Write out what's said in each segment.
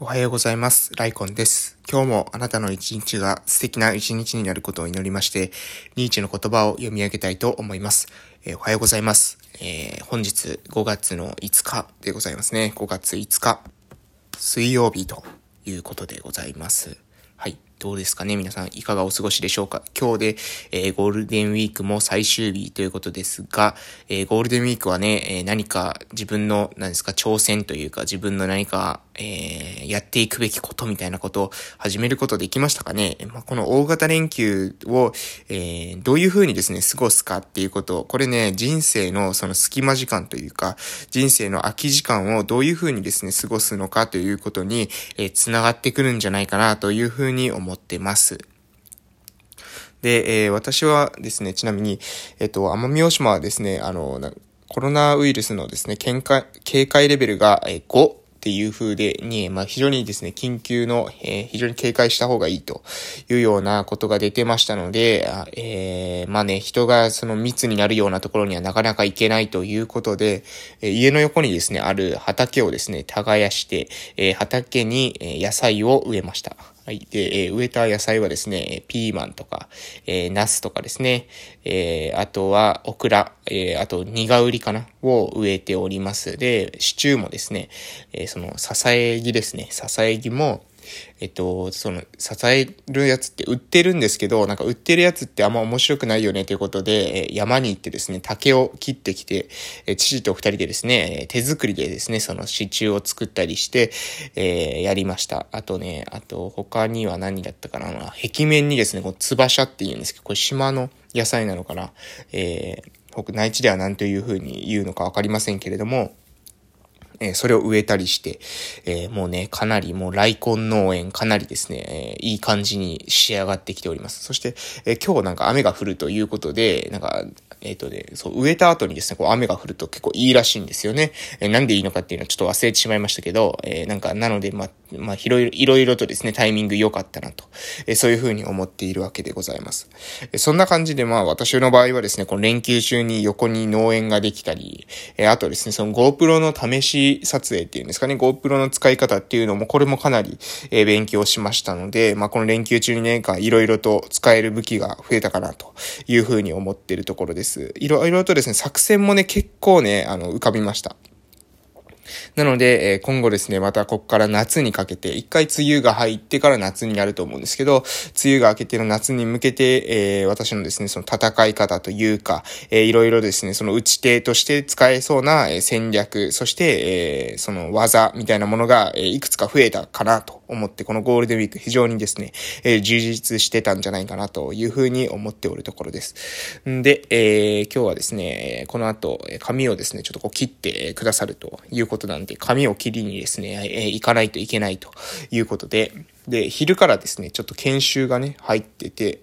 おはようございます。ライコンです。今日もあなたの一日が素敵な一日になることを祈りまして、ニーチの言葉を読み上げたいと思います。えーおはようございます。えー本日5月の5日でございますね。5月5日、水曜日ということでございます。はい。どうですかね？皆さん、いかがお過ごしでしょうか？今日で、えーゴールデンウィークも最終日ということですが、えーゴールデンウィークはね、えー何か自分の、何ですか、挑戦というか、自分の何か、えーやっていくべきことみたいなことを始めることできましたかね？まあ、この大型連休を、えーどういう風にですね、過ごすかっていうこと、これね、人生のその隙間時間というか、人生の空き時間をどういう風にですね、過ごすのかということに、えー、つながってくるんじゃないかなという風に思ってます。で、えー私はですね、ちなみに、えっ、と、奄美大島はですね、あの、コロナウイルスのですね、警戒警戒レベルが、えー5っていう風で、に、まあ、非常にですね、緊急の、えー非常に警戒した方がいいというようなことが出てましたので、あえーまあね、人がその密になるようなところにはなかなか行けないということで、えー家の横にですね、ある畑をですね、耕して、え畑に野菜を植えました。はい。で、えー植えた野菜はですね、えピーマンとか、えー、ナスとかですね、えーあとはオクラ、えーあとニガウリかなを植えております。で、シチューもですね、えーその、支え木ですね。支え木も、えっと、その、支えるやつって売ってるんですけど、なんか売ってるやつってあんま面白くないよねということで、え山に行ってですね、竹を切ってきて、え父と二人でですね、え手作りでですね、その支柱を作ったりして、えーやりました。あとね、あと他には何だったかな、壁面にですね、こう、つばしゃって言うんですけど、これ島の野菜なのかな、えー、僕内地では何という風に言うのかわかりませんけれども、えーそれを植えたりして、えーもうね、かなりもう大根農園かなりですね、えーいい感じに仕上がってきております。そして、え今日なんか雨が降るということで、なんか、えっ、とね、そう、植えた後にですね、こう雨が降ると結構いいらしいんですよね。えーなんでいいのかっていうのはちょっと忘れてしまいましたけど、えなんか、なので、まあ、まあ、いろいろ、いろいろとですね、タイミング良かったなと、えそういうふうに思っているわけでございます。えそんな感じで、まあ、私の場合はですね、この連休中に横に農園ができたり、えあとですね、その GoPro の試し撮影っていうんですかね、GoPro の使い方っていうのも、これもかなり、え勉強しましたので、まあ、この連休中にね、いろいろと使える武器が増えたかなというふうに思っているところです。いろいろとですね、作戦もね、結構ね、あの、浮かびました。なので、え今後ですね、またここから夏にかけて、一回梅雨が入ってから夏になると思うんですけど、梅雨が明けての夏に向けて、え私のですね、その戦い方というか、えーいろいろですね、その打ち手として使えそうな、え戦略、そして、えその技みたいなものが、えいくつか増えたかなと思って、このゴールデンウィーク非常にですね、えー充実してたんじゃないかなというふうに思っておるところです。んで、えー今日はですね、この後、えー髪をですね、ちょっとこう切ってくださるということなんで、髪を切りにですね、えー行かないといけないということで、で、昼からですね、ちょっと研修がね、入ってて、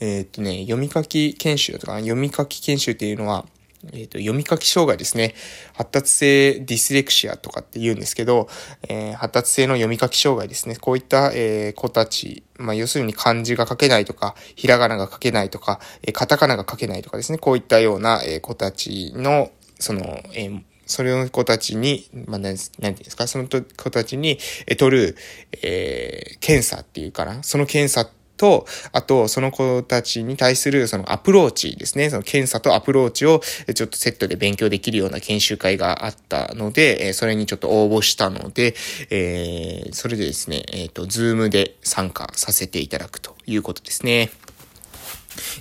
えーっとね、読み書き研修とか、読み書き研修っていうのは、えっ、と、読み書き障害ですね。発達性ディスレクシアとかって言うんですけど、えー発達性の読み書き障害ですね。こういった、えー子たち、まあ、要するに漢字が書けないとか、ひらがなが書けないとか、えーカタカナが書けないとかですね。こういったような、えー子たちの、その、えーそれの子たちに、まあ、なん、なんていうんですか、その子たちに、え取る、えー検査っていうかな？その検査っと、あと、その子たちに対するそのアプローチですね。その検査とアプローチをちょっとセットで勉強できるような研修会があったので、それにちょっと応募したので、えーそれでですね、えっ、と、 Zoom で参加させていただくということですね。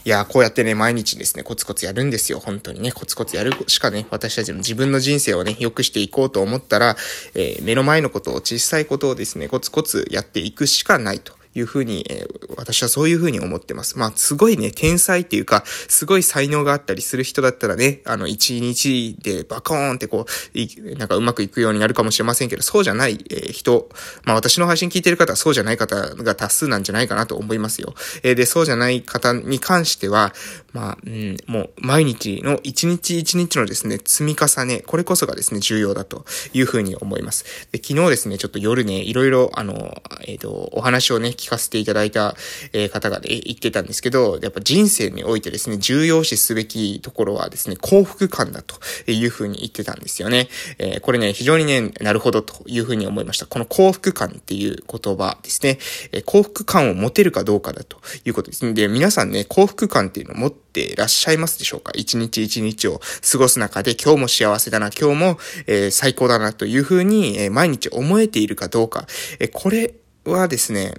いやー、こうやってね、毎日ですね、コツコツやるんですよ。本当にね、コツコツやるしかね、私たちの自分の人生をね、良くしていこうと思ったら、えー目の前のことを、小さいことをですね、コツコツやっていくしかないと。いうふうに、えー私はそういうふうに思ってます。まあ、すごいね、天才っていうか、すごい才能があったりする人だったらね、あの、一日でバコーンってこう、なんかうまくいくようになるかもしれませんけど、そうじゃない、えー人、まあ私の配信聞いてる方はそうじゃない方が多数なんじゃないかなと思いますよ。えーで、そうじゃない方に関しては、まあ、うん、もう毎日の一日一日のですね、積み重ね、これこそがですね、重要だというふうに思います。で、昨日ですね、ちょっと夜ね、いろいろ、あの、えっ、と、お話をね、聞かせていただいた、えー、方がね、言ってたんですけど、やっぱ人生においてですね、重要視すべきところはですね、幸福感だというふうに言ってたんですよね。えー、これね、非常にね、なるほどというふうに思いました。この幸福感っていう言葉ですね、えー、幸福感を持てるかどうかだということですね。で、皆さんね、幸福感っていうのを持っていらっしゃいますでしょうか？一日一日を過ごす中で今日も幸せだな、今日も、えー、最高だなというふうに、えー、毎日思えているかどうか、えー、これはですね、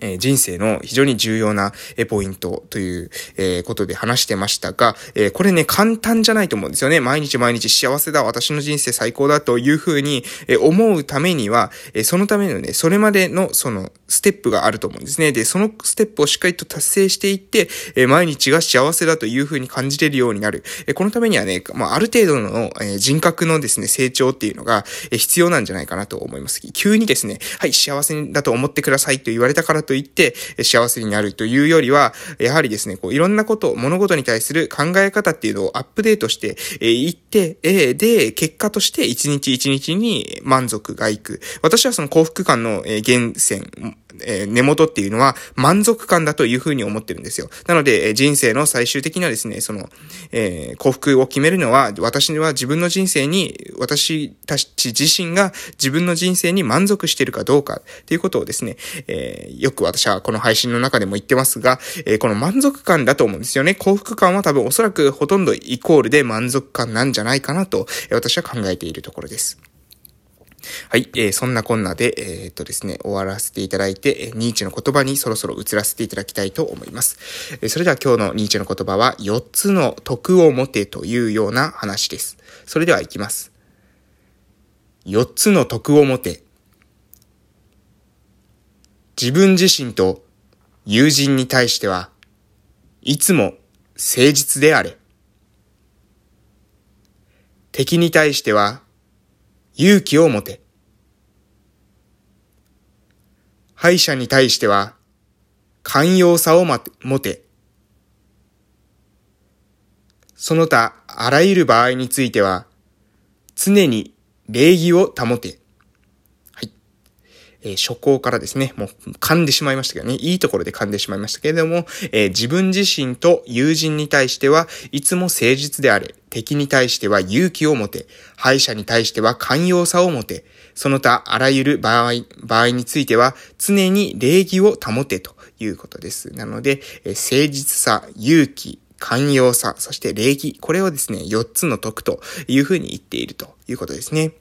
え人生の非常に重要な、ポイントという、えことで話してましたが、えこれね、簡単じゃないと思うんですよね。毎日毎日幸せだ、私の人生最高だというふうに、え思うためには、えそのためのね、それまでのそのステップがあると思うんですね。で、そのステップをしっかりと達成していって、え毎日が幸せだというふうに感じれるようになる。えこのためにはね、まあ、る程度の、え人格のですね、成長っていうのが、え必要なんじゃないかなと思います。急にですね、はい、幸せだと思ってくださいと言われたからといって、幸せになるというよりは、やはりですね、こういろんなこと、物事に対する考え方っていうのをアップデートしていって、で、結果として一日一日に満足がいく。私はその幸福感の源泉、え、根元っていうのは満足感だというふうに思ってるんですよ。なので、え、人生の最終的なですね、その、えー、幸福を決めるのは、私は自分の人生に、私たち自身が自分の人生に満足してるかどうかっていうことをですね、えー、よく私はこの配信の中でも言ってますが、えー、この満足感だと思うんですよね。幸福感は多分おそらくほとんどイコールで満足感なんじゃないかなと、私は考えているところです。はい、えー、そんなこんなで、えー、っとですね、終わらせていただいて、ニーチェの言葉にそろそろ移らせていただきたいと思います。えー、それでは今日のニーチェの言葉は、4つの徳を持てというような話です。それでは行きます。4つの徳を持て。自分自身と友人に対しては、いつも誠実であれ。敵に対しては、勇気を持て。敗者に対しては、寛容さを持て。その他、あらゆる場合については、常に礼儀を保て。えー、初行からですね、もう噛んでしまいましたけどね、いいところで噛んでしまいましたけれども、えー、自分自身と友人に対してはいつも誠実であれ、敵に対しては勇気を持て、敗者に対しては寛容さを持て、その他あらゆる場合、場合については常に礼儀を保てということです。なので、えー、誠実さ、勇気、寛容さ、そして礼儀、これをですね、4つの徳というふうに言っているということですね。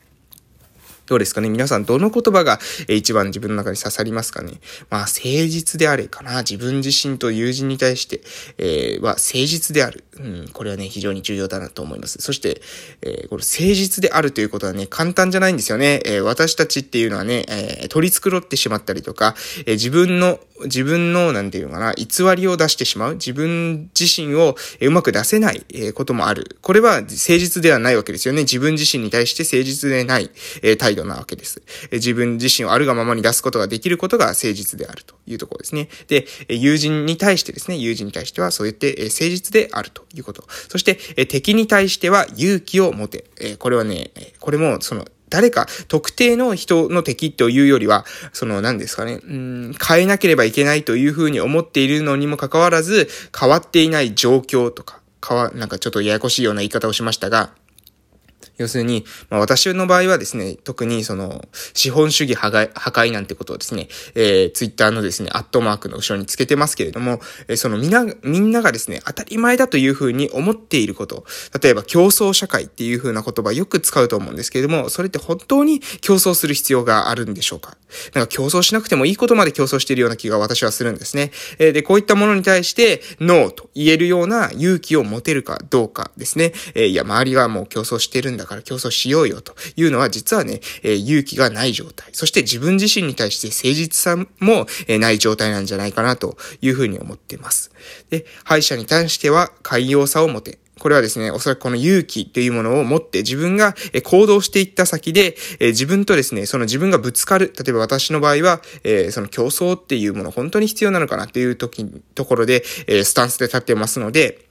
どうですかね？皆さんどの言葉が一番自分の中に刺さりますかね？まあ、誠実であれかな？自分自身と友人に対して、えー、は誠実である。うん、これはね、非常に重要だなと思います。そして、えー、この誠実であるということはね、簡単じゃないんですよね。えー、私たちっていうのはね、え、取り繕ってしまったりとか、え、自分の、自分の、なんていうのかな、偽りを出してしまう。自分自身を、うまく出せない、こともある。これは誠実ではないわけですよね。自分自身に対して誠実でない、態度なわけです。自分自身をあるがままに出すことができることが誠実であるというところですね。で、友人に対してですね、友人に対してはそうやって誠実であるということ。そして、敵に対しては勇気を持て。これはね、これもその、誰か特定の人の敵というよりは、その何ですかね、うん、変えなければいけないというふうに思っているのにもかかわらず、変わっていない状況とか、変わ、なんかちょっとややこしいような言い方をしましたが、要するに、まあ、私の場合はですね、特にその、資本主義破壊破壊なんてことをですね、えー、ツイッターのですね、アットマークの後ろにつけてますけれども、えー、そのみな、みんながですね、当たり前だというふうに思っていること、例えば競争社会っていうふうな言葉よく使うと思うんですけれども、それって本当に競争する必要があるんでしょうか？なんか競争しなくてもいいことまで競争しているような気が私はするんですね。えー、で、こういったものに対して、ノーと言えるような勇気を持てるかどうかですね。えー、いや、周りはもう競争してるんだからから競争しようよというのは実はね、えー、勇気がない状態。そして自分自身に対して誠実さも、えー、ない状態なんじゃないかなというふうに思っています。で、敗者に対しては寛容さを持て。これはですね、おそらくこの勇気っていうものを持って自分が行動していった先で、自分とですね、その自分がぶつかる。例えば私の場合は、その競争っていうもの本当に必要なのかなっていう時、ところで、スタンスで立ってますので、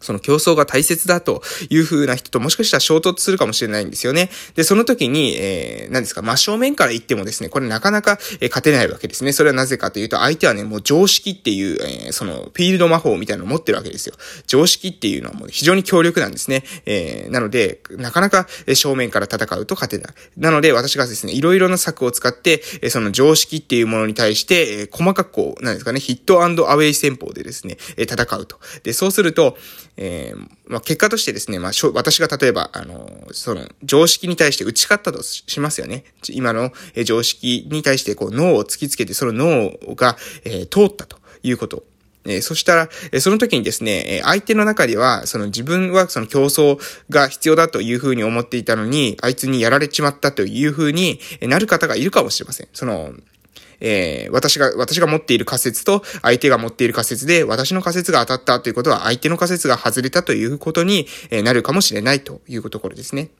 その競争が大切だという風な人ともしかしたら衝突するかもしれないんですよね。で、その時に、えー、何ですか、真正面から言ってもですね、これなかなか、えー、勝てないわけですね。それはなぜかというと、相手はね、もう常識っていう、えー、その、フィールド魔法みたいなのを持ってるわけですよ。常識っていうのはもう非常に強力なんですね。えー、なので、なかなか正面から戦うと勝てない。なので、私がですね、いろいろな策を使って、えー、その常識っていうものに対して、えー、細かくこう、なんですかね、ヒットアウェイ戦法でですね、えー、戦うと。で、そうすると、えー、まあ、結果としてですね、まあ、私が例えば、あの、その、常識に対して打ち勝ったとしますよね。今の常識に対して、こう、脳を突きつけて、その脳が、えー、通ったということ。えー、そしたら、えー、その時にですね、えー、相手の中では、その自分はその競争が必要だというふうに思っていたのに、あいつにやられちまったというふうになる方がいるかもしれません。その、えー、私が、私が持っている仮説と相手が持っている仮説で、私の仮説が当たったということは、相手の仮説が外れたということになるかもしれないというところですね。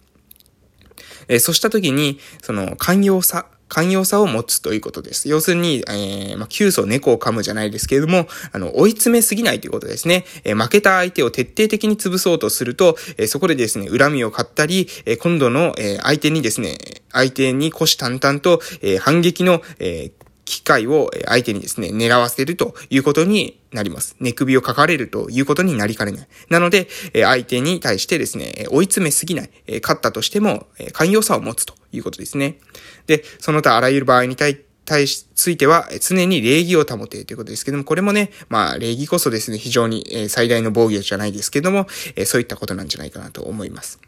えー、そうしたときに、その、寛容さ、寛容さを持つということです。要するに、えー、まあ、急須猫を噛むじゃないですけれども、あの、追い詰めすぎないということですね。えー、負けた相手を徹底的に潰そうとすると、えー、そこでですね、恨みを買ったり、えー、今度の、えー、相手にですね、相手に虎視眈々と、えー、反撃の、えー、機会を相手にですね、狙わせるということになります。寝首をかかれるということになりかねない。なので、相手に対してですね、追い詰めすぎない、勝ったとしても、寛容さを持つということですね。で、その他あらゆる場合に対対し、ついては、常に礼儀を保てということですけども、これもね、まあ、礼儀こそですね、非常に最大の防御じゃないですけども、そういったことなんじゃないかなと思います。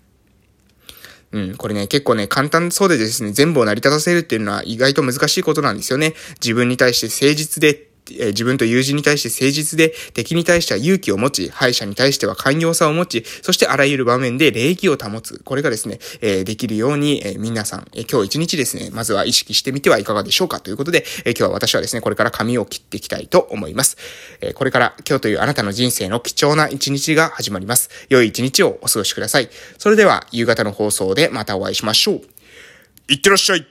うん、これね、結構ね、簡単そうでですね、全部を成り立たせるっていうのは意外と難しいことなんですよね。自分に対して誠実でえ自分と友人に対して誠実で、敵に対しては勇気を持ち、敗者に対しては寛容さを持ち、そしてあらゆる場面で礼儀を保つ。これがですね、えできるように、え皆さん、え今日一日ですね、まずは意識してみてはいかがでしょうか？ということで、え今日は私はですね、これから髪を切っていきたいと思います。えこれから今日というあなたの人生の貴重な一日が始まります。良い一日をお過ごしください。それでは、夕方の放送でまたお会いしましょう。いってらっしゃい